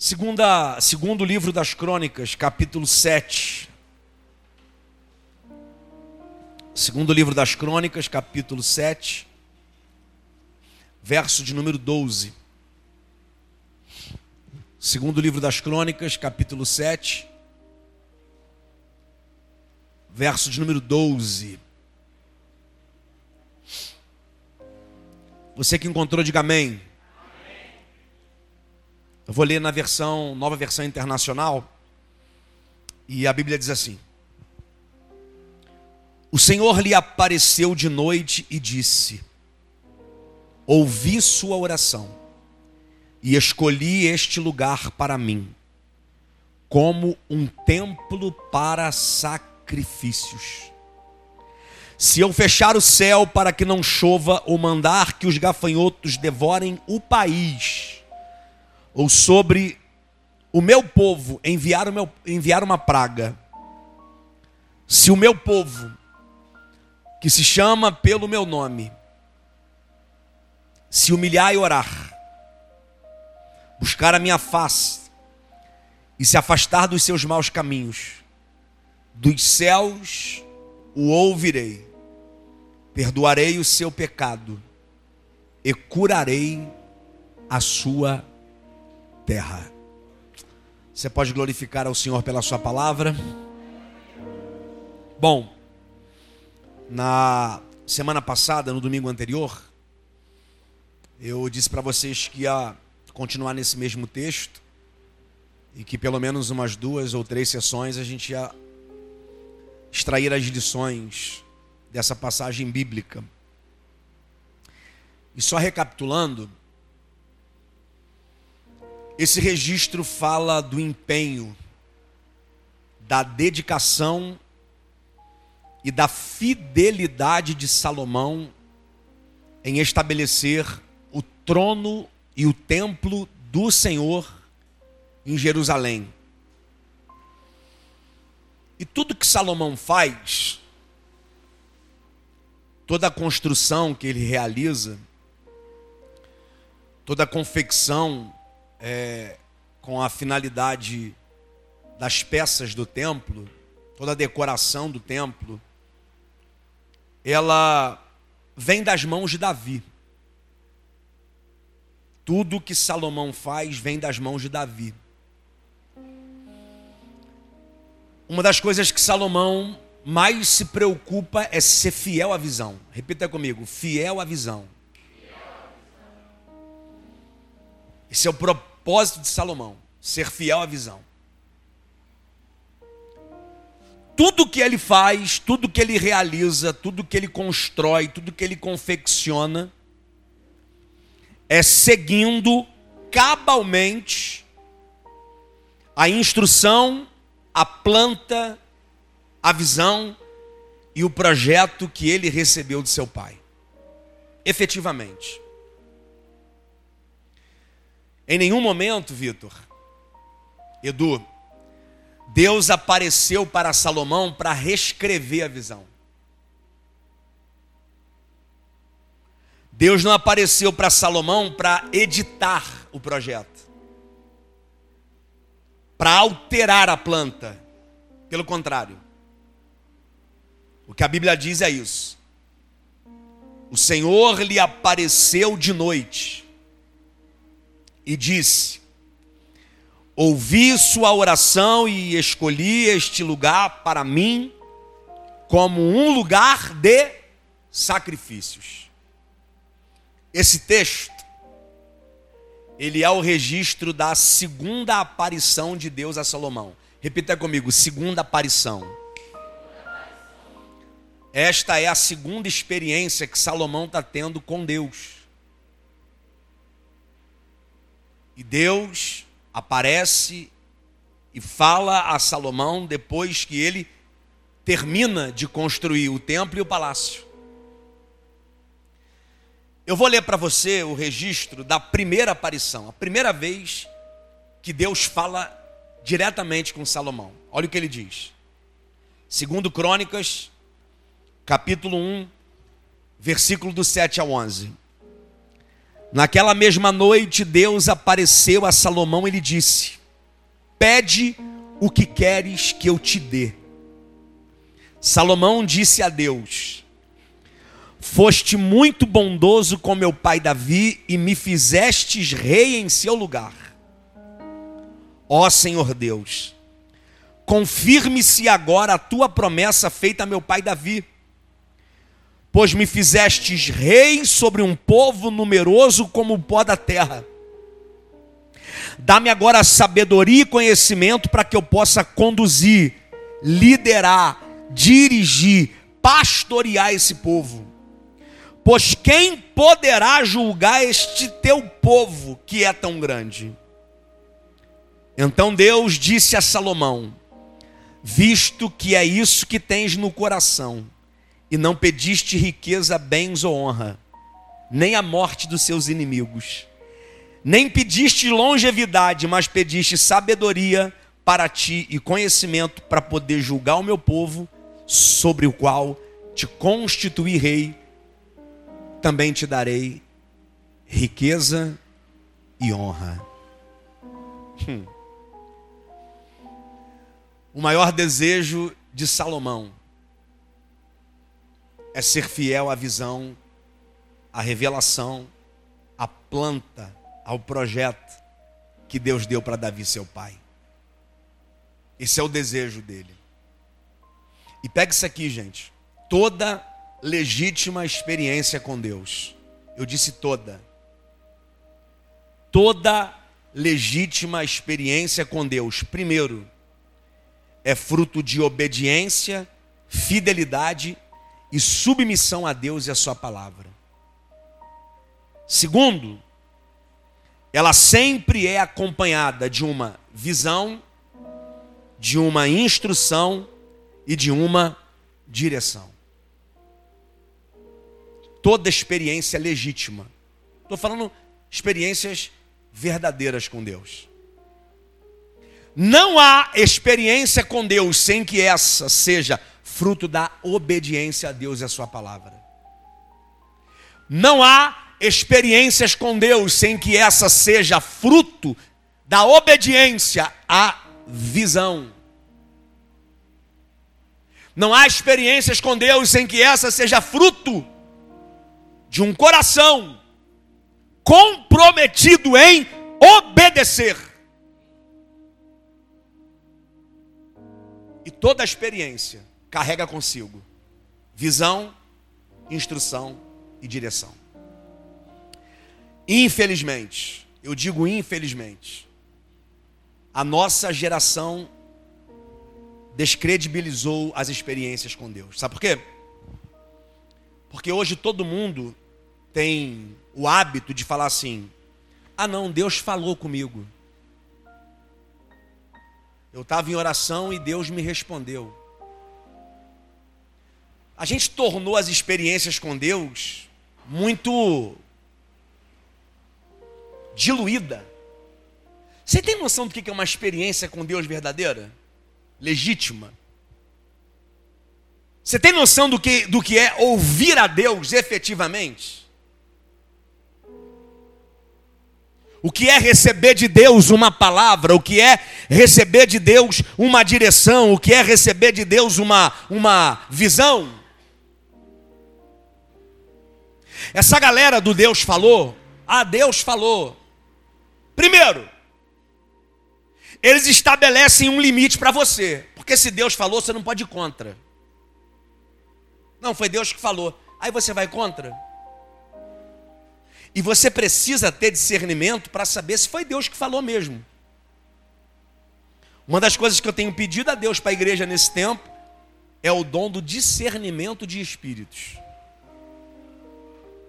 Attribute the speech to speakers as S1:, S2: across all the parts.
S1: Segunda, segundo livro das Crônicas, capítulo 7. Segundo livro das Crônicas, capítulo 7, verso de número 12. Segundo livro das Crônicas, capítulo 7, verso de número 12. Você que encontrou, diga amém. Eu vou ler na versão, nova versão internacional. E a Bíblia diz assim: O Senhor lhe apareceu de noite e disse: Ouvi sua oração e escolhi este lugar para mim, como um templo para sacrifícios. Se eu fechar o céu para que não chova, ou mandar que os gafanhotos devorem o país, ou sobre o meu povo enviar, o meu, enviar uma praga, se o meu povo, que se chama pelo meu nome, se humilhar e orar, buscar a minha face e se afastar dos seus maus caminhos, dos céus o ouvirei, perdoarei o seu pecado e curarei a sua terra. Você pode glorificar ao Senhor pela Sua palavra? Bom, na semana passada, no domingo anterior, eu disse para vocês que ia continuar nesse mesmo texto e que pelo menos umas duas ou três sessões a gente ia extrair as lições dessa passagem bíblica. E só recapitulando, esse registro fala do empenho, da dedicação e da fidelidade de Salomão em estabelecer o trono e o templo do Senhor em Jerusalém. E tudo que Salomão faz, toda a construção que ele realiza, toda a confecção é, com a finalidade das peças do templo, toda a decoração do templo, ela vem das mãos de Davi. Tudo que Salomão faz vem das mãos de Davi. Uma das coisas que Salomão mais se preocupa é ser fiel à visão. Repita comigo: fiel à visão. Esse é o propósito de Salomão: ser fiel à visão. Tudo que ele faz, tudo que ele realiza, tudo que ele constrói, tudo que ele confecciona, é seguindo cabalmente a instrução, a planta, a visão e o projeto que ele recebeu de seu pai. Efetivamente. Em nenhum momento, Vitor, Edu, Deus apareceu para Salomão para reescrever a visão. Deus não apareceu para Salomão para editar o projeto, para alterar a planta. Pelo contrário, o que a Bíblia diz é isso. O Senhor lhe apareceu de noite e disse: Ouvi sua oração e escolhi este lugar para mim como um lugar de sacrifícios. Esse texto ele é o registro da segunda aparição de Deus a Salomão. Repita comigo, segunda aparição. Esta é a segunda experiência que Salomão está tendo com Deus. E Deus aparece e fala a Salomão depois que ele termina de construir o templo e o palácio. Eu vou ler para você o registro da primeira aparição, a primeira vez que Deus fala diretamente com Salomão. Olha o que ele diz. Segundo Crônicas, capítulo 1, versículo do 7 ao 11. Naquela mesma noite, Deus apareceu a Salomão e lhe disse: Pede o que queres que eu te dê. Salomão disse a Deus: Foste muito bondoso com meu pai Davi e me fizestes rei em seu lugar. Ó Senhor Deus, confirme-se agora a tua promessa feita a meu pai Davi, pois me fizestes rei sobre um povo numeroso como o pó da terra. Dá-me agora sabedoria e conhecimento para que eu possa conduzir, liderar, dirigir, pastorear esse povo. Pois quem poderá julgar este teu povo que é tão grande? Então Deus disse a Salomão: Visto que é isso que tens no coração, e não pediste riqueza, bens ou honra, nem a morte dos seus inimigos, nem pediste longevidade, mas pediste sabedoria para ti e conhecimento para poder julgar o meu povo sobre o qual te constituí rei, também te darei riqueza e honra. Hum. O maior desejo de Salomão é ser fiel à visão, à revelação, à planta, ao projeto que Deus deu para Davi, seu pai. Esse é o desejo dele. E pega isso aqui, gente. Toda legítima experiência com Deus. Eu disse toda. Toda legítima experiência com Deus, primeiro, é fruto de obediência, fidelidade e submissão a Deus e a Sua palavra. Segundo, ela sempre é acompanhada de uma visão, de uma instrução e de uma direção. Toda experiência é legítima. Estou falando experiências verdadeiras com Deus. Não há experiência com Deus sem que essa seja fruto da obediência a Deus e a Sua palavra. Não há experiências com Deus sem que essa seja fruto da obediência à visão não há experiências com Deus sem que essa seja fruto de um coração comprometido em obedecer. E toda experiência carrega consigo visão, instrução e direção. Infelizmente, eu digo infelizmente, a nossa geração descredibilizou as experiências com Deus. Sabe por quê? Porque hoje todo mundo tem o hábito de falar assim: ah, não, Deus falou comigo. Eu estava em oração e Deus me respondeu. A gente tornou as experiências com Deus muito diluída. Você tem noção do que é uma experiência com Deus verdadeira? legítima. Você tem noção do que, do que é ouvir a Deus efetivamente? O que é receber de Deus uma palavra, o que é receber de Deus uma direção, o que é receber de Deus uma, uma visão. Essa galera do Deus falou, ah, Deus falou. Primeiro, eles estabelecem um limite para você. Porque se Deus falou, você não pode ir contra. Não, foi Deus que falou. Aí você vai contra. E você precisa ter discernimento para saber se foi Deus que falou mesmo. Uma das coisas que eu tenho pedido a Deus para a igreja nesse tempo é o dom do discernimento de espíritos.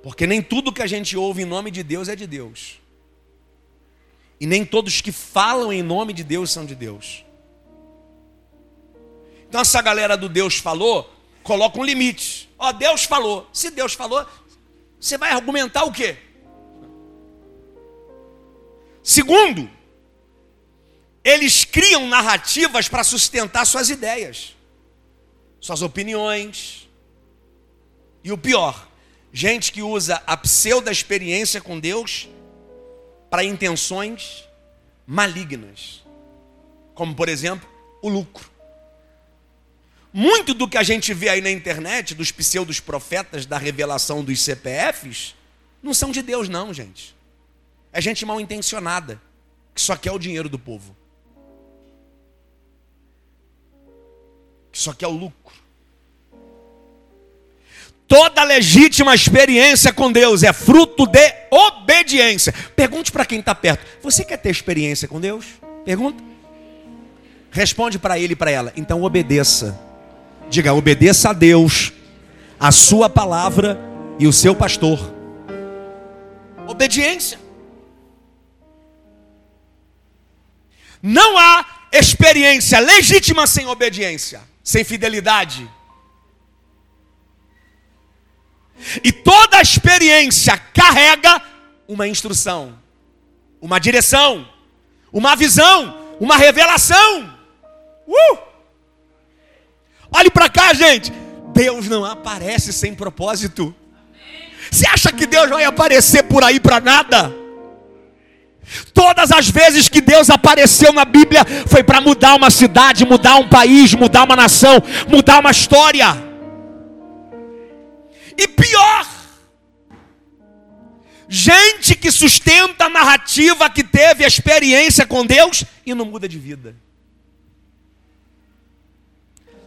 S1: Porque nem tudo que a gente ouve em nome de Deus é de Deus. E nem todos que falam em nome de Deus são de Deus. Então essa galera do Deus falou, coloca um limite. Ó, Deus falou. Se Deus falou, você vai argumentar o quê? Segundo, eles criam narrativas para sustentar suas ideias, suas opiniões. E o pior, Gente que usa a pseudo-experiência com Deus para intenções malignas, como por exemplo o lucro. Muito do que a gente vê aí na internet, dos pseudos profetas da revelação dos CPFs, não são de Deus, não, gente. É gente mal intencionada, que só quer o dinheiro do povo, que só quer o lucro. Toda legítima experiência com Deus é fruto de obediência. Pergunte para quem está perto: Você quer ter experiência com Deus? Pergunta. Responde para ele e para ela. Então obedeça. Diga: obedeça a Deus, a sua palavra e o seu pastor. Obediência. Não há experiência legítima sem obediência, sem fidelidade. E toda experiência carrega uma instrução, uma direção, uma visão, uma revelação. Uh! Olhe para cá, gente. Deus não aparece sem propósito. Você acha que Deus vai aparecer por aí para nada? Todas as vezes que Deus apareceu na Bíblia foi para mudar uma cidade, mudar um país, mudar uma nação, mudar uma história. E pior, gente que sustenta a narrativa que teve a experiência com Deus e não muda de vida.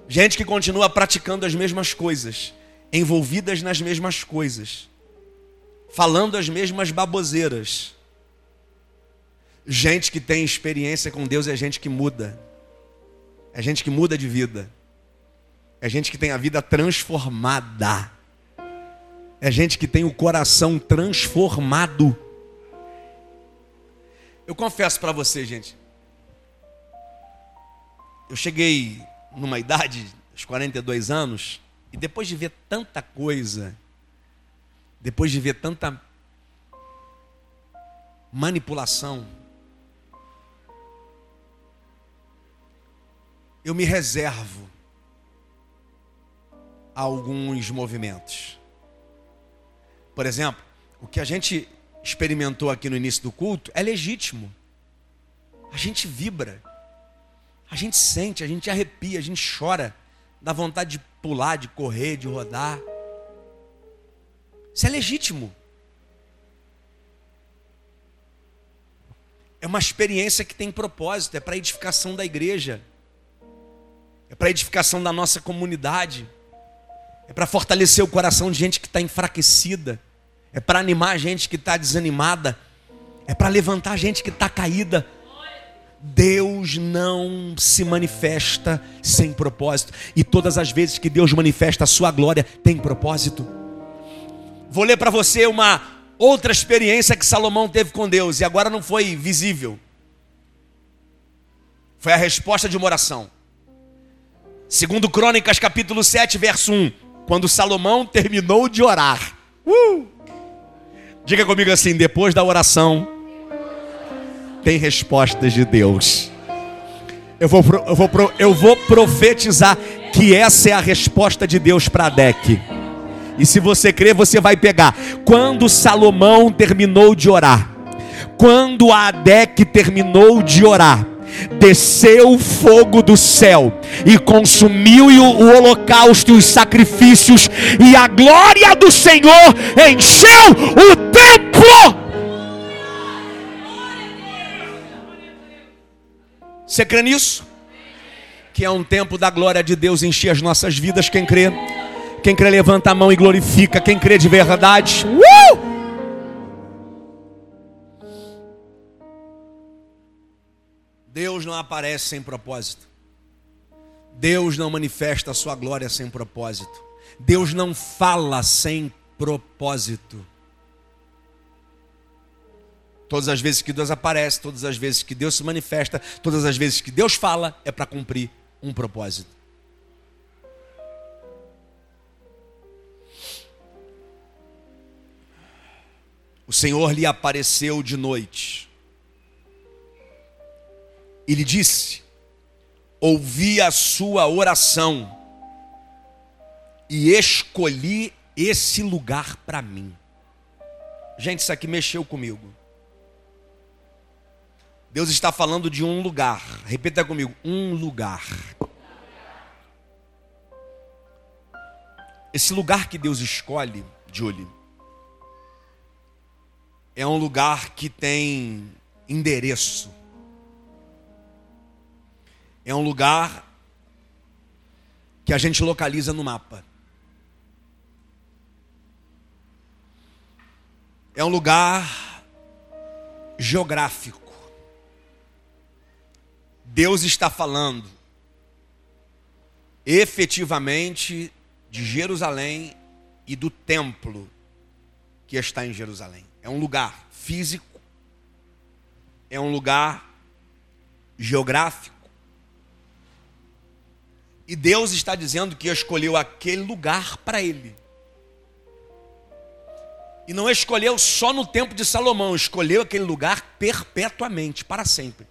S1: Gente que continua praticando as mesmas coisas, envolvidas nas mesmas coisas, falando as mesmas baboseiras. Gente que tem experiência com Deus é gente que muda. É gente que muda de vida. É gente que tem a vida transformada. É gente que tem o coração transformado. Eu confesso para você, gente. Eu cheguei numa idade, aos 42 anos, e depois de ver tanta coisa, depois de ver tanta manipulação, eu me reservo a alguns movimentos. Por exemplo, o que a gente experimentou aqui no início do culto é legítimo. A gente vibra, a gente sente, a gente arrepia, a gente chora, dá vontade de pular, de correr, de rodar. Isso é legítimo. É uma experiência que tem propósito, é para edificação da igreja, é para edificação da nossa comunidade. É para fortalecer o coração de gente que está enfraquecida. É para animar a gente que está desanimada. É para levantar a gente que está caída. Deus não se manifesta sem propósito. E todas as vezes que Deus manifesta a sua glória, tem propósito. Vou ler para você uma outra experiência que Salomão teve com Deus. E agora não foi visível. Foi a resposta de uma oração. Segundo Crônicas, capítulo 7, verso 1 quando Salomão terminou de orar. Uh! Diga comigo assim: depois da oração, tem respostas de Deus. Eu vou, eu vou, eu vou profetizar que essa é a resposta de Deus para Adec. E se você crer, você vai pegar. Quando Salomão terminou de orar, quando Adec terminou de orar, desceu o fogo do céu e consumiu o holocausto e os sacrifícios, e a glória do Senhor encheu o templo. Você crê nisso? Que é um tempo da glória de Deus encher as nossas vidas. Quem crê? Quem crê, levanta a mão e glorifica. Quem crê de verdade? Uh! Deus não aparece sem propósito. Deus não manifesta a sua glória sem propósito. Deus não fala sem propósito. Todas as vezes que Deus aparece, todas as vezes que Deus se manifesta, todas as vezes que Deus fala, é para cumprir um propósito. O Senhor lhe apareceu de noite e lhe disse: Ouvi a sua oração e escolhi esse lugar para mim. Gente, isso aqui mexeu comigo. Deus está falando de um lugar. Repita comigo: um lugar. Esse lugar que Deus escolhe, Julie, é um lugar que tem endereço. É um lugar que a gente localiza no mapa. É um lugar geográfico. Deus está falando efetivamente de Jerusalém e do templo que está em Jerusalém. É um lugar físico, é um lugar geográfico. E Deus está dizendo que escolheu aquele lugar para ele. E não escolheu só no tempo de Salomão, escolheu aquele lugar perpetuamente, para sempre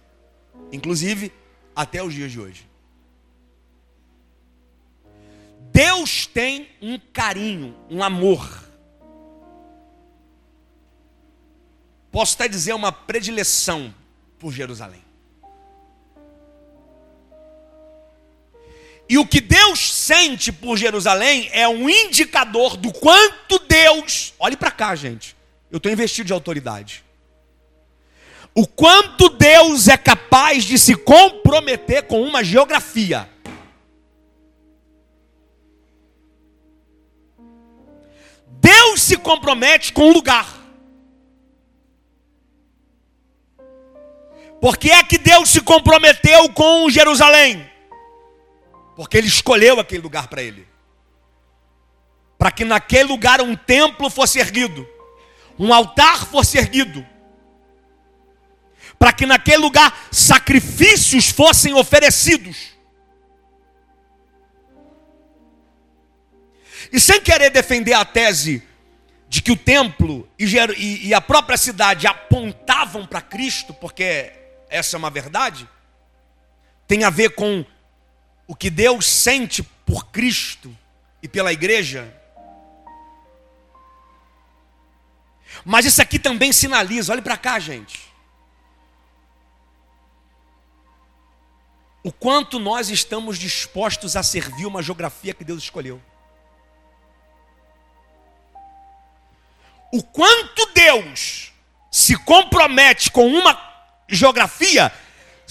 S1: inclusive até os dias de hoje. Deus tem um carinho, um amor. Posso até dizer uma predileção por Jerusalém. E o que Deus sente por Jerusalém é um indicador do quanto Deus. Olhe para cá, gente. Eu estou investido de autoridade o quanto Deus é capaz de se comprometer com uma geografia. Deus se compromete com um lugar. Por que é que Deus se comprometeu com Jerusalém? Porque Ele escolheu aquele lugar para Ele. Para que naquele lugar um templo fosse erguido, um altar fosse erguido, para que naquele lugar sacrifícios fossem oferecidos. E sem querer defender a tese de que o templo e a própria cidade apontavam para Cristo, porque essa é uma verdade, tem a ver com o que Deus sente por Cristo e pela igreja. Mas isso aqui também sinaliza, olhe para cá, gente. o quanto nós estamos dispostos a servir uma geografia que Deus escolheu. O quanto Deus se compromete com uma geografia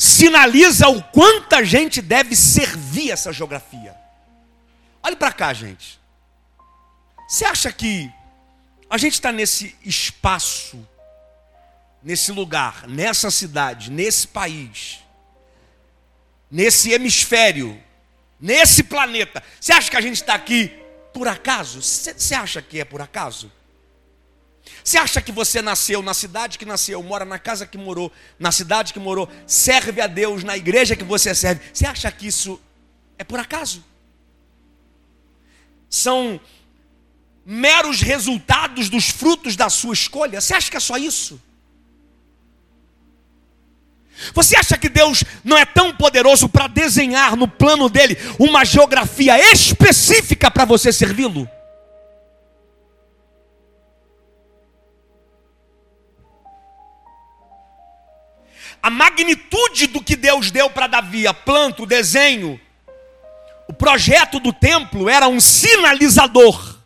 S1: sinaliza o quanto a gente deve servir essa geografia. Olhe para cá, gente. Você acha que a gente está nesse espaço, nesse lugar, nessa cidade, nesse país, nesse hemisfério, nesse planeta. Você acha que a gente está aqui por acaso? Você acha que é por acaso? Você acha que você nasceu na cidade que nasceu, mora na casa que morou, na cidade que morou, serve a Deus na igreja que você serve? Você acha que isso é por acaso? São meros resultados dos frutos da sua escolha? Você acha que é só isso? Você acha que Deus não é tão poderoso para desenhar no plano dele uma geografia específica para você servi-lo? A magnitude do que Deus deu para Davi, a planta, o desenho, o projeto do templo era um sinalizador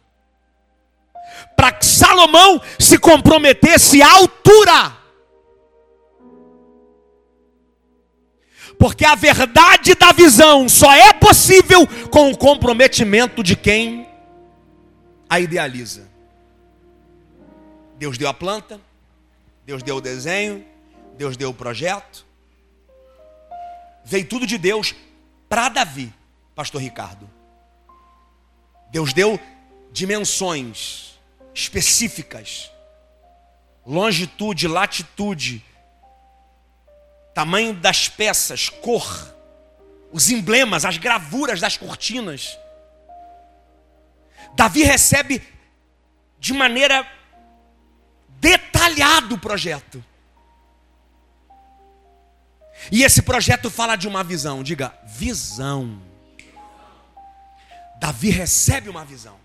S1: para que Salomão se comprometesse à altura Porque a verdade da visão só é possível com o comprometimento de quem a idealiza. Deus deu a planta, Deus deu o desenho, Deus deu o projeto. Veio tudo de Deus para Davi, pastor Ricardo. Deus deu dimensões específicas, longitude, latitude, tamanho das peças, cor, os emblemas, as gravuras das cortinas. Davi recebe de maneira detalhada o projeto. E esse projeto fala de uma visão, diga, visão. Davi recebe uma visão.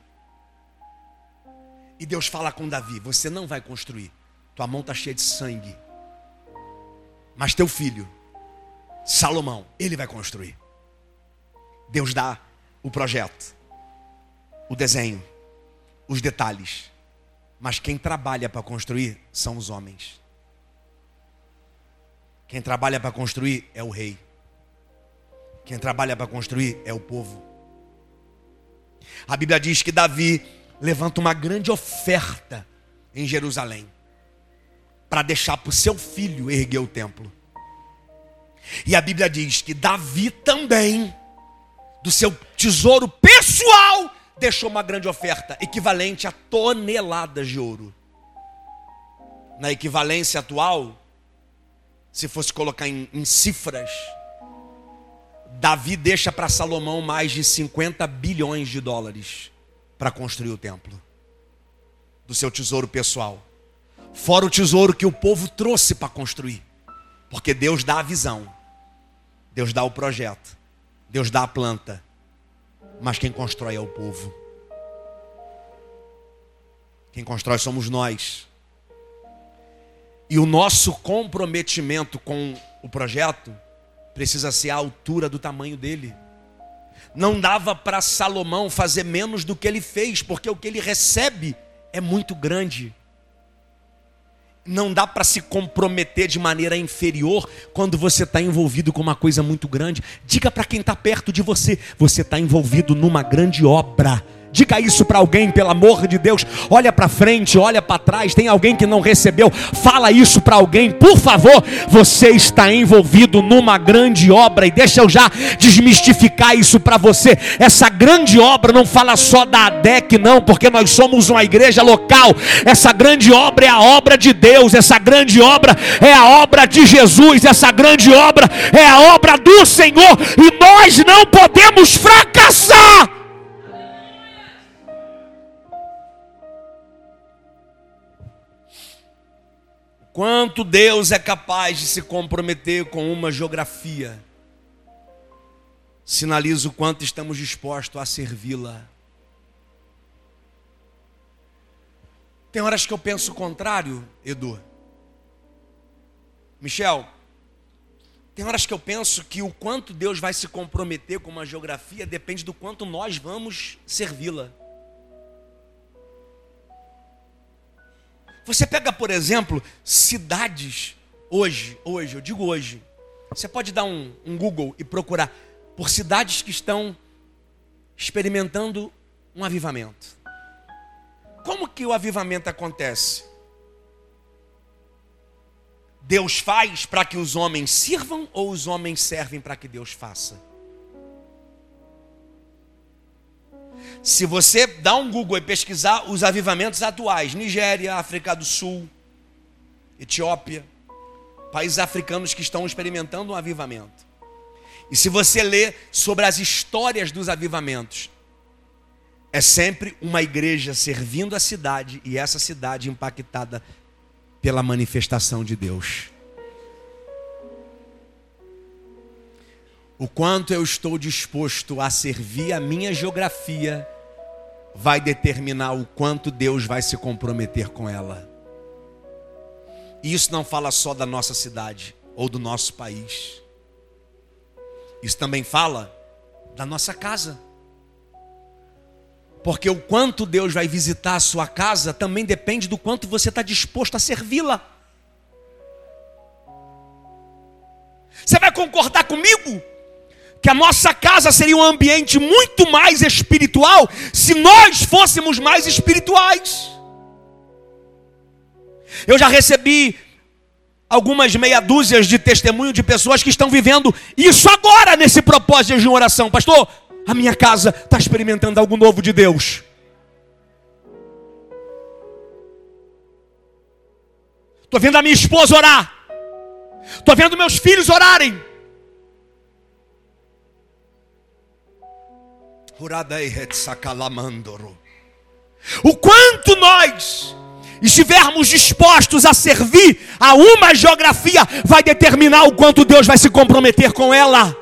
S1: E Deus fala com Davi: Você não vai construir, tua mão está cheia de sangue. Mas teu filho, Salomão, ele vai construir. Deus dá o projeto, o desenho, os detalhes. Mas quem trabalha para construir são os homens. Quem trabalha para construir é o rei. Quem trabalha para construir é o povo. A Bíblia diz que Davi levanta uma grande oferta em Jerusalém para deixar para o seu filho erguer o templo. E a Bíblia diz que Davi também, do seu tesouro pessoal, deixou uma grande oferta, equivalente a toneladas de ouro. Na equivalência atual, se fosse colocar em, em cifras, Davi deixa para Salomão mais de 50 bilhões de dólares para construir o templo, do seu tesouro pessoal, fora o tesouro que o povo trouxe para construir, porque Deus dá a visão, Deus dá o projeto, Deus dá a planta, mas quem constrói é o povo. Quem constrói somos nós. E o nosso comprometimento com o projeto precisa ser à altura do tamanho dele. Não dava para Salomão fazer menos do que ele fez, porque o que ele recebe é muito grande. Não dá para se comprometer de maneira inferior quando você está envolvido com uma coisa muito grande. Diga para quem está perto de você: você está envolvido numa grande obra Diga isso para alguém, pelo amor de Deus. Olha para frente, olha para trás. Tem alguém que não recebeu? Fala isso para alguém, por favor. Você está envolvido numa grande obra e deixa eu já desmistificar isso para você. Essa grande obra não fala só da ADEC, não, porque nós somos uma igreja local. Essa grande obra é a obra de Deus. Essa grande obra é a obra de Jesus. Essa grande obra é a obra do Senhor e nós não podemos fracassar. Quanto Deus é capaz de se comprometer com uma geografia, sinaliza o quanto estamos dispostos a servi-la. Tem horas que eu penso o contrário, Edu. Michel, tem horas que eu penso que o quanto Deus vai se comprometer com uma geografia depende do quanto nós vamos servi-la. Você pega, por exemplo, cidades hoje, hoje, eu digo hoje. Você pode dar um, um Google e procurar por cidades que estão experimentando um avivamento. Como que o avivamento acontece? Deus faz para que os homens sirvam ou os homens servem para que Deus faça? Se você dá um Google e pesquisar os avivamentos atuais, Nigéria, África do Sul, Etiópia, países africanos que estão experimentando um avivamento. E se você ler sobre as histórias dos avivamentos, é sempre uma igreja servindo a cidade e essa cidade impactada pela manifestação de Deus. O quanto eu estou disposto a servir a minha geografia vai determinar o quanto Deus vai se comprometer com ela. E isso não fala só da nossa cidade ou do nosso país. Isso também fala da nossa casa. Porque o quanto Deus vai visitar a sua casa também depende do quanto você está disposto a servi-la. Você vai concordar comigo? Que a nossa casa seria um ambiente muito mais espiritual se nós fôssemos mais espirituais. Eu já recebi algumas meia dúzias de testemunho de pessoas que estão vivendo isso agora nesse propósito de oração. Pastor, a minha casa está experimentando algo novo de Deus. Estou vendo a minha esposa orar. Estou vendo meus filhos orarem. O quanto nós estivermos dispostos a servir a uma geografia, vai determinar o quanto Deus vai se comprometer com ela.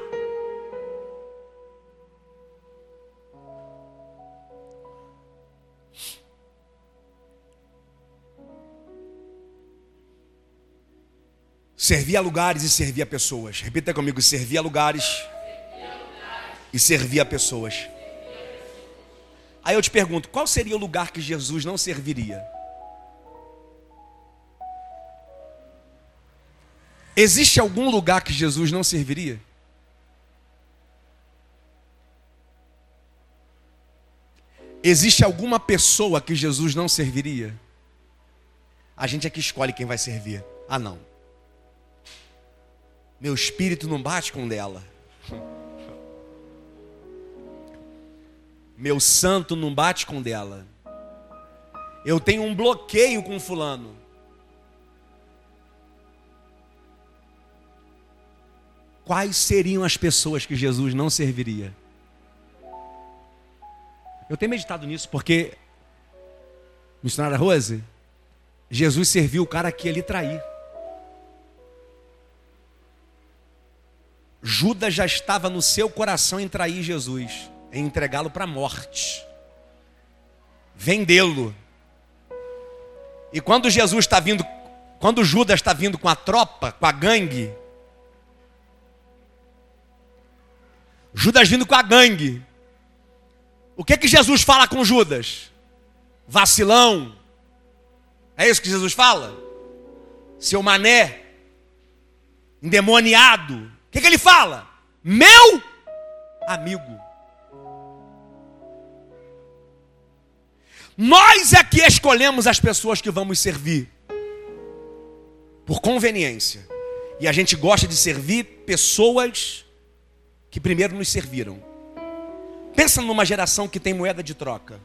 S1: Servir a lugares e servir a pessoas. Repita comigo: servir a lugares, servir a lugares. e servir a pessoas. Aí eu te pergunto: qual seria o lugar que Jesus não serviria? Existe algum lugar que Jesus não serviria? Existe alguma pessoa que Jesus não serviria? A gente é que escolhe quem vai servir. Ah, não. Meu espírito não bate com dela. Meu santo não bate com dela. Eu tenho um bloqueio com fulano. Quais seriam as pessoas que Jesus não serviria? Eu tenho meditado nisso porque, missionária Rose, Jesus serviu o cara que lhe trair. Judas já estava no seu coração em trair Jesus, em entregá-lo para a morte, vendê-lo. E quando Jesus está vindo, quando Judas está vindo com a tropa, com a gangue, Judas vindo com a gangue, o que que Jesus fala com Judas? Vacilão. É isso que Jesus fala? Seu mané, endemoniado. O que, que ele fala? Meu amigo. Nós é que escolhemos as pessoas que vamos servir. Por conveniência. E a gente gosta de servir pessoas que primeiro nos serviram. Pensa numa geração que tem moeda de troca.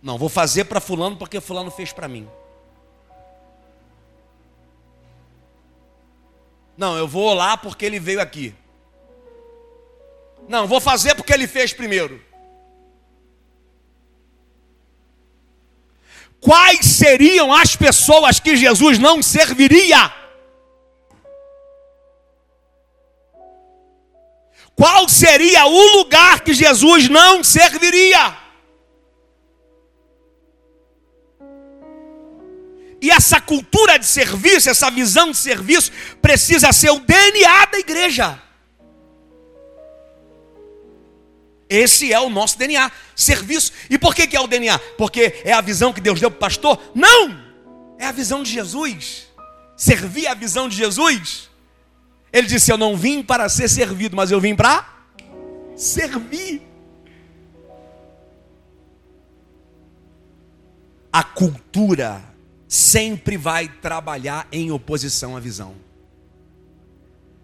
S1: Não, vou fazer para fulano porque fulano fez para mim. Não, eu vou lá porque ele veio aqui. Não, vou fazer porque ele fez primeiro. Quais seriam as pessoas que Jesus não serviria? qual seria o lugar que Jesus não serviria? E essa cultura de serviço, essa visão de serviço, precisa ser o DNA da igreja. Esse é o nosso DNA, serviço. E por que, que é o DNA? Porque é a visão que Deus deu para o pastor? Não! É a visão de Jesus. Servir a visão de Jesus. Ele disse: Eu não vim para ser servido, mas eu vim para servir. A cultura sempre vai trabalhar em oposição à visão.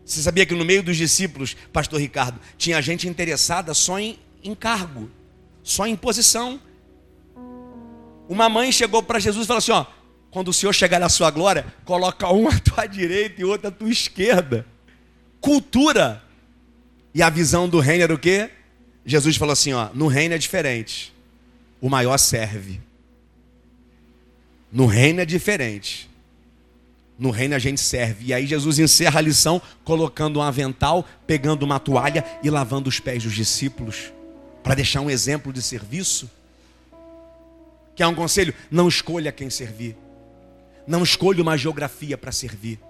S1: Você sabia que no meio dos discípulos, Pastor Ricardo, tinha gente interessada só em, em cargo, só em posição. Uma mãe chegou para Jesus e falou assim: Ó, quando o Senhor chegar na sua glória, coloca um à tua direita e outro à tua esquerda cultura. E a visão do reino era o quê? Jesus falou assim: ó, no reino é diferente. O maior serve. No reino é diferente. No reino a gente serve. E aí Jesus encerra a lição colocando um avental, pegando uma toalha e lavando os pés dos discípulos. Para deixar um exemplo de serviço. Que é um conselho? Não escolha quem servir. Não escolha uma geografia para servir.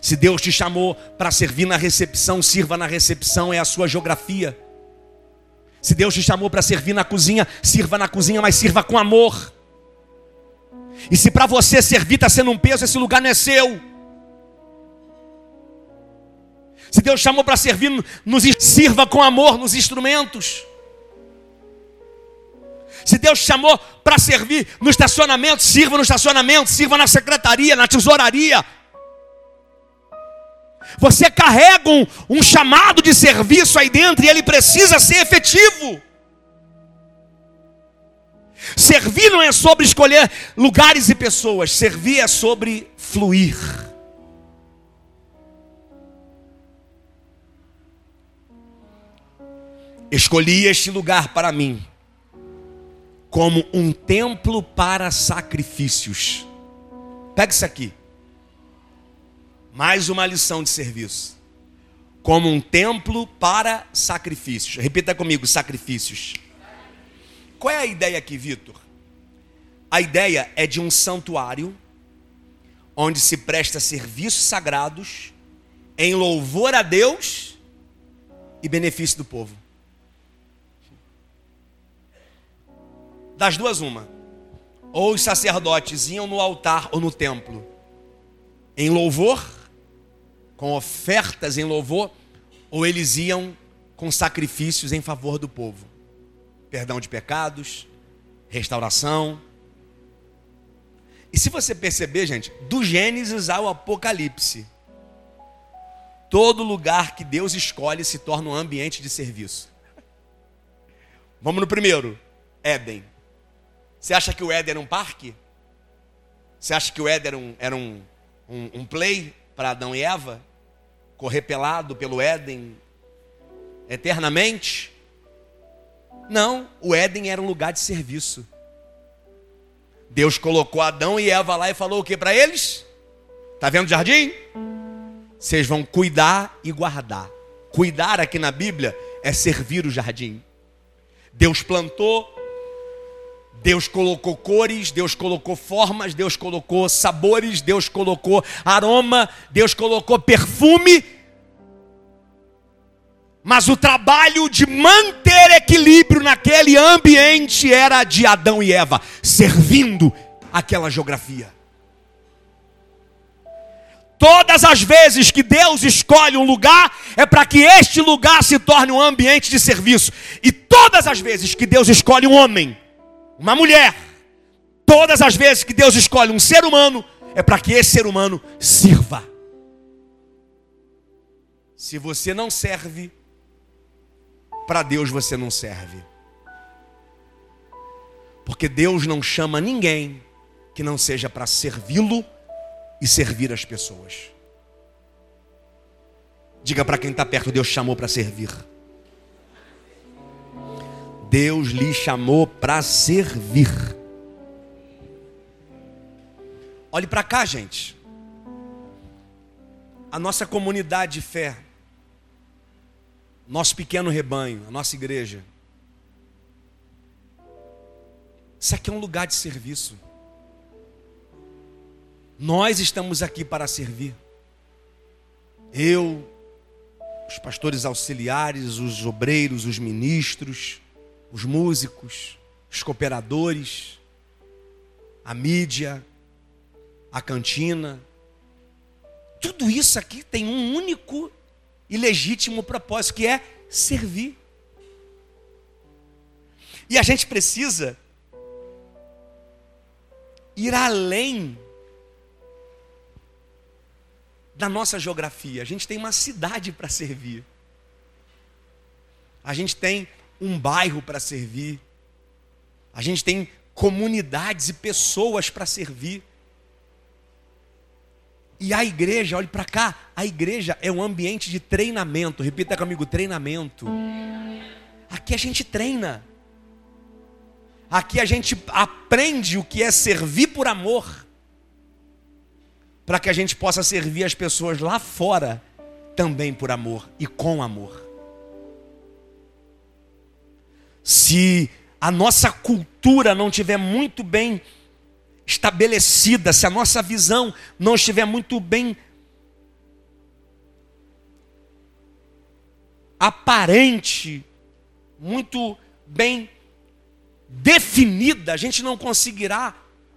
S1: Se Deus te chamou para servir na recepção, sirva na recepção, é a sua geografia. Se Deus te chamou para servir na cozinha, sirva na cozinha, mas sirva com amor. E se para você servir está sendo um peso, esse lugar não é seu. Se Deus chamou para servir, nos sirva com amor nos instrumentos. Se Deus chamou para servir no estacionamento, sirva no estacionamento, sirva na secretaria, na tesouraria, você carrega um, um chamado de serviço aí dentro e ele precisa ser efetivo. Servir não é sobre escolher lugares e pessoas, servir é sobre fluir. Escolhi este lugar para mim como um templo para sacrifícios. Pega isso aqui. Mais uma lição de serviço. Como um templo para sacrifícios. Repita comigo: sacrifícios. Qual é a ideia aqui, Vitor? A ideia é de um santuário onde se presta serviços sagrados em louvor a Deus e benefício do povo. Das duas, uma. Ou os sacerdotes iam no altar ou no templo em louvor, com ofertas em louvor, ou eles iam com sacrifícios em favor do povo. Perdão de pecados, restauração. E se você perceber, gente, do Gênesis ao Apocalipse, todo lugar que Deus escolhe se torna um ambiente de serviço. Vamos no primeiro, Éden. Você acha que o Éden era um parque? Você acha que o Éden era um, era um, um, um play para Adão e Eva? Correr pelado pelo Éden eternamente? Não, o Éden era um lugar de serviço. Deus colocou Adão e Eva lá e falou o que para eles? Tá vendo o jardim? Vocês vão cuidar e guardar. Cuidar aqui na Bíblia é servir o jardim. Deus plantou, Deus colocou cores, Deus colocou formas, Deus colocou sabores, Deus colocou aroma, Deus colocou perfume. Mas o trabalho de manter equilíbrio naquele ambiente era de Adão e Eva, servindo aquela geografia. Todas as vezes que Deus escolhe um lugar, é para que este lugar se torne um ambiente de serviço. E todas as vezes que Deus escolhe um homem, uma mulher, todas as vezes que Deus escolhe um ser humano, é para que esse ser humano sirva. Se você não serve, para Deus você não serve. Porque Deus não chama ninguém que não seja para servi-lo e servir as pessoas. Diga para quem está perto, Deus chamou para servir. Deus lhe chamou para servir. Olhe para cá, gente. A nossa comunidade de fé, nosso pequeno rebanho, a nossa igreja. Isso aqui é um lugar de serviço. Nós estamos aqui para servir. Eu, os pastores auxiliares, os obreiros, os ministros, os músicos, os cooperadores, a mídia, a cantina. Tudo isso aqui tem um único e legítimo propósito, que é servir. E a gente precisa ir além da nossa geografia. A gente tem uma cidade para servir. A gente tem um bairro para servir. A gente tem comunidades e pessoas para servir. E a igreja, olhe para cá, a igreja é um ambiente de treinamento. Repita comigo, treinamento. Aqui a gente treina. Aqui a gente aprende o que é servir por amor para que a gente possa servir as pessoas lá fora também por amor e com amor. Se a nossa cultura não tiver muito bem estabelecida, se a nossa visão não estiver muito bem aparente, muito bem definida, a gente não conseguirá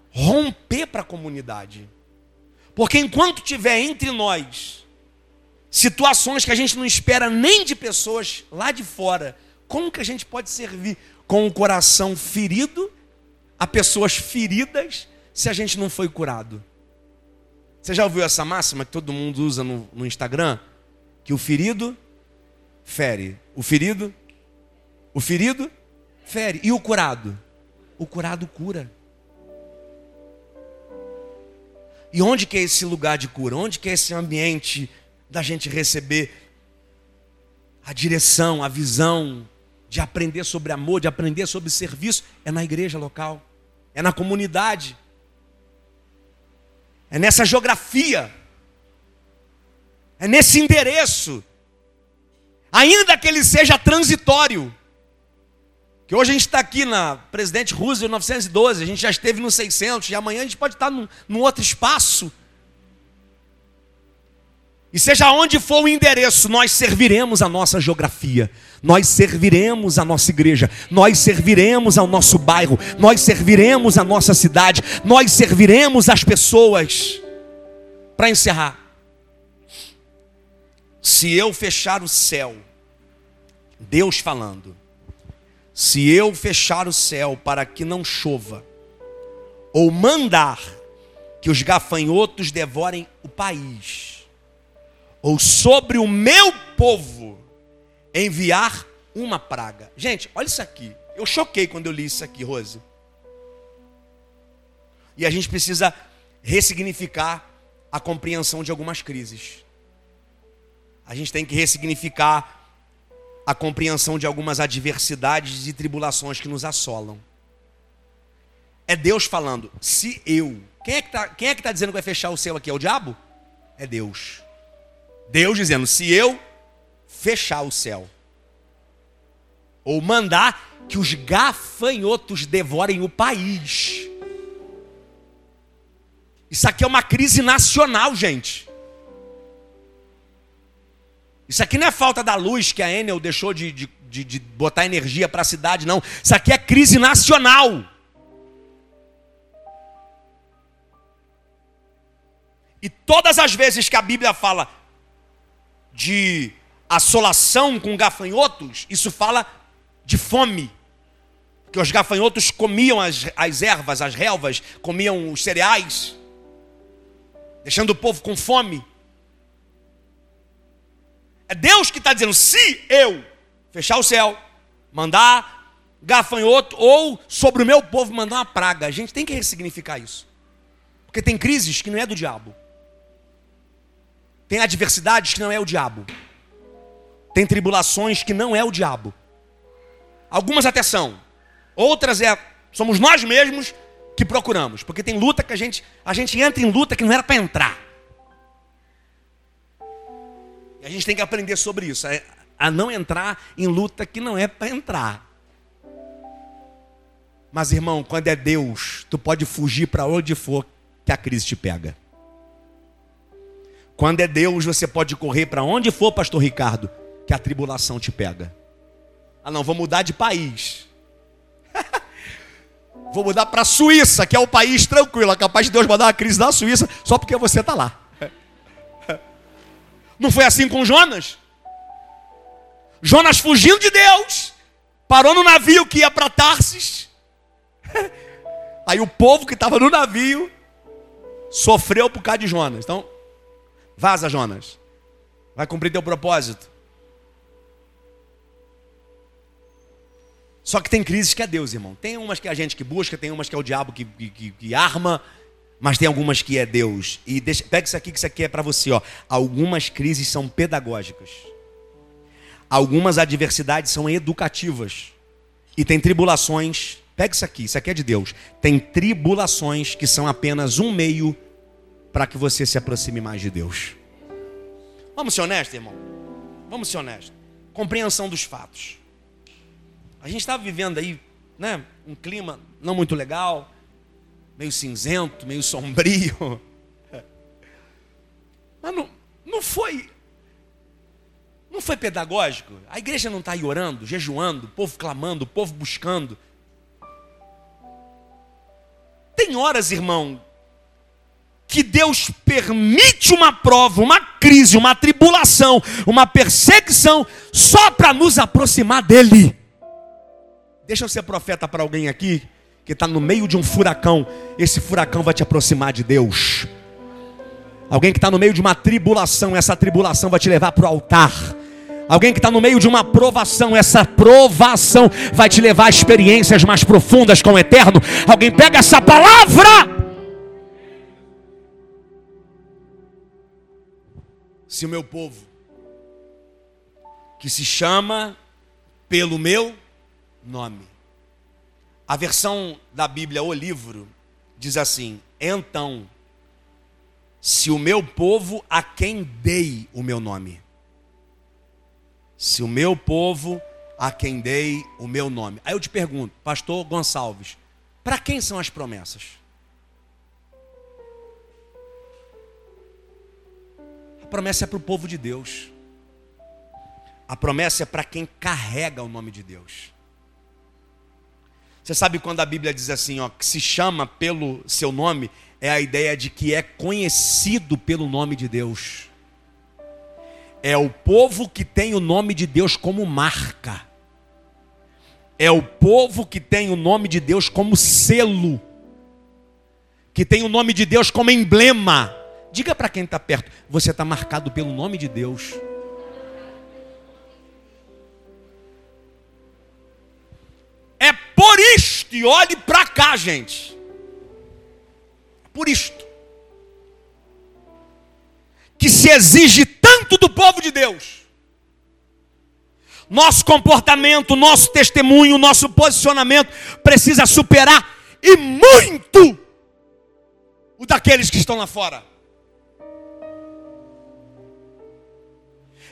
S1: romper para a comunidade. Porque enquanto tiver entre nós situações que a gente não espera nem de pessoas lá de fora, como que a gente pode servir com o coração ferido a pessoas feridas se a gente não foi curado? Você já ouviu essa máxima que todo mundo usa no, no Instagram? Que o ferido fere. O ferido? O ferido fere. E o curado? O curado cura. E onde que é esse lugar de cura? Onde que é esse ambiente da gente receber a direção, a visão, de aprender sobre amor, de aprender sobre serviço? É na igreja local, é na comunidade, é nessa geografia, é nesse endereço, ainda que ele seja transitório. Que hoje a gente está aqui na Presidente Roosevelt 912, a gente já esteve no 600, e amanhã a gente pode estar num, num outro espaço. E seja onde for o endereço, nós serviremos a nossa geografia, nós serviremos a nossa igreja, nós serviremos ao nosso bairro, nós serviremos a nossa cidade, nós serviremos as pessoas. Para encerrar, se eu fechar o céu, Deus falando, se eu fechar o céu para que não chova, ou mandar que os gafanhotos devorem o país, ou sobre o meu povo enviar uma praga. Gente, olha isso aqui. Eu choquei quando eu li isso aqui, Rose. E a gente precisa ressignificar a compreensão de algumas crises. A gente tem que ressignificar a compreensão de algumas adversidades e tribulações que nos assolam. É Deus falando, se eu. Quem é que está é que tá dizendo que vai fechar o céu aqui? É o diabo? É Deus. Deus dizendo, se eu fechar o céu, ou mandar que os gafanhotos devorem o país. Isso aqui é uma crise nacional, gente. Isso aqui não é falta da luz que a Enel deixou de, de, de, de botar energia para a cidade, não. Isso aqui é crise nacional. E todas as vezes que a Bíblia fala de assolação com gafanhotos, isso fala de fome. Porque os gafanhotos comiam as, as ervas, as relvas, comiam os cereais, deixando o povo com fome. É Deus que está dizendo: se eu fechar o céu, mandar gafanhoto, ou sobre o meu povo mandar uma praga, a gente tem que ressignificar isso. Porque tem crises que não é do diabo. Tem adversidades que não é o diabo. Tem tribulações que não é o diabo. Algumas até são. Outras é somos nós mesmos que procuramos, porque tem luta que a gente a gente entra em luta que não era para entrar. E a gente tem que aprender sobre isso, a, a não entrar em luta que não é para entrar. Mas irmão, quando é Deus, tu pode fugir para onde for que a crise te pega. Quando é Deus, você pode correr para onde for, pastor Ricardo, que a tribulação te pega. Ah, não, vou mudar de país. vou mudar para a Suíça, que é o país tranquilo, é capaz de Deus mandar uma crise na Suíça só porque você está lá. Não foi assim com Jonas? Jonas fugindo de Deus, parou no navio que ia para Tarsis. Aí o povo que estava no navio sofreu por causa de Jonas. Então, vaza, Jonas. Vai cumprir teu propósito. Só que tem crises que é Deus, irmão. Tem umas que é a gente que busca, tem umas que é o diabo que, que, que arma, mas tem algumas que é Deus. E deixa, pega isso aqui que isso aqui é para você, ó. Algumas crises são pedagógicas. Algumas adversidades são educativas. E tem tribulações, pega isso aqui, isso aqui é de Deus. Tem tribulações que são apenas um meio para que você se aproxime mais de Deus. Vamos ser honestos, irmão? Vamos ser honestos. Compreensão dos fatos. A gente está vivendo aí, né, um clima não muito legal meio cinzento, meio sombrio. Mas não, não foi. Não foi pedagógico? A igreja não está aí orando, jejuando, o povo clamando, o povo buscando. Tem horas, irmão, que Deus permite uma prova, uma crise, uma tribulação, uma perseguição, só para nos aproximar dEle. Deixa eu ser profeta para alguém aqui que está no meio de um furacão, esse furacão vai te aproximar de Deus. Alguém que está no meio de uma tribulação, essa tribulação vai te levar para o altar. Alguém que está no meio de uma provação, essa provação vai te levar a experiências mais profundas com o eterno. Alguém pega essa palavra. Se o meu povo, que se chama pelo meu nome, a versão da Bíblia, o livro, diz assim: Então, se o meu povo a quem dei o meu nome, se o meu povo a quem dei o meu nome. Aí eu te pergunto, pastor Gonçalves, para quem são as promessas? promessa é para o povo de Deus. A promessa é para quem carrega o nome de Deus. Você sabe quando a Bíblia diz assim, ó, que se chama pelo seu nome, é a ideia de que é conhecido pelo nome de Deus. É o povo que tem o nome de Deus como marca. É o povo que tem o nome de Deus como selo. Que tem o nome de Deus como emblema. Diga para quem está perto: você está marcado pelo nome de Deus. É por isto, e olhe para cá, gente. Por isto. Que se exige tanto do povo de Deus. Nosso comportamento, nosso testemunho, nosso posicionamento precisa superar e muito o daqueles que estão lá fora.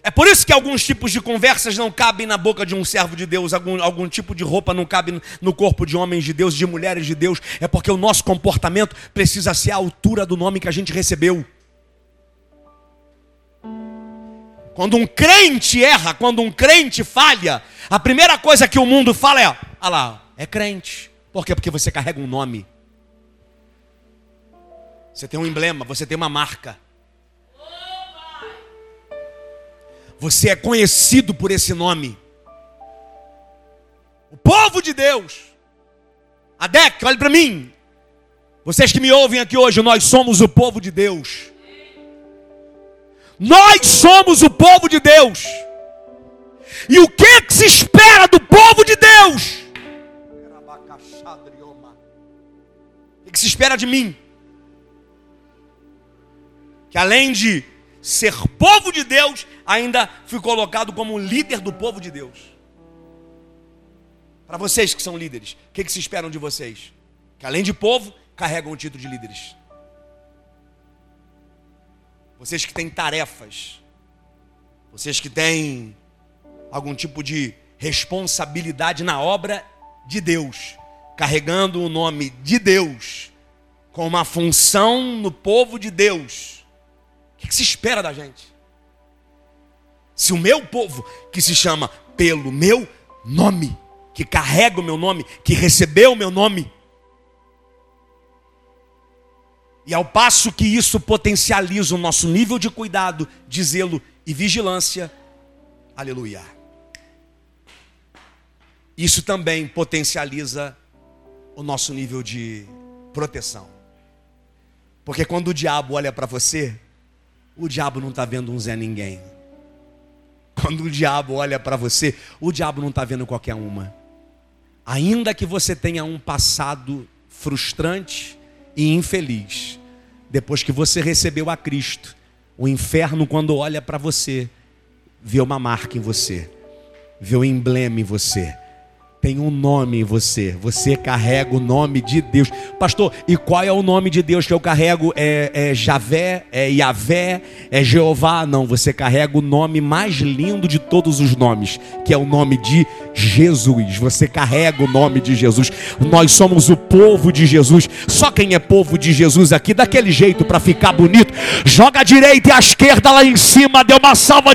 S1: É por isso que alguns tipos de conversas não cabem na boca de um servo de Deus, algum, algum tipo de roupa não cabe no corpo de homens de Deus, de mulheres de Deus. É porque o nosso comportamento precisa ser à altura do nome que a gente recebeu. Quando um crente erra, quando um crente falha, a primeira coisa que o mundo fala é: ah lá, é crente. Por quê? Porque você carrega um nome. Você tem um emblema, você tem uma marca. Você é conhecido por esse nome. O povo de Deus. Adec, olhe para mim. Vocês que me ouvem aqui hoje, nós somos o povo de Deus. Nós somos o povo de Deus. E o que, que se espera do povo de Deus? O que se espera de mim? Que além de ser povo de Deus, ainda fui colocado como líder do povo de Deus. Para vocês que são líderes, o que, que se esperam de vocês? Que além de povo, carregam o título de líderes. Vocês que têm tarefas, vocês que têm algum tipo de responsabilidade na obra de Deus, carregando o nome de Deus, com uma função no povo de Deus o que se espera da gente? Se o meu povo, que se chama pelo meu nome, que carrega o meu nome, que recebeu o meu nome, e ao passo que isso potencializa o nosso nível de cuidado, de zelo e vigilância, aleluia. Isso também potencializa o nosso nível de proteção. Porque quando o diabo olha para você, o diabo não está vendo um Zé Ninguém. Quando o diabo olha para você, o diabo não está vendo qualquer uma. Ainda que você tenha um passado frustrante e infeliz, depois que você recebeu a Cristo, o inferno, quando olha para você, vê uma marca em você, vê um emblema em você tem um nome em você. Você carrega o nome de Deus. Pastor, e qual é o nome de Deus que eu carrego? É, é Javé? É Yahvé? É Jeová? Não, você carrega o nome mais lindo de todos os nomes, que é o nome de Jesus. Você carrega o nome de Jesus. Nós somos o povo de Jesus. Só quem é povo de Jesus aqui, daquele jeito para ficar bonito, joga a direita e a esquerda lá em cima, deu uma salva de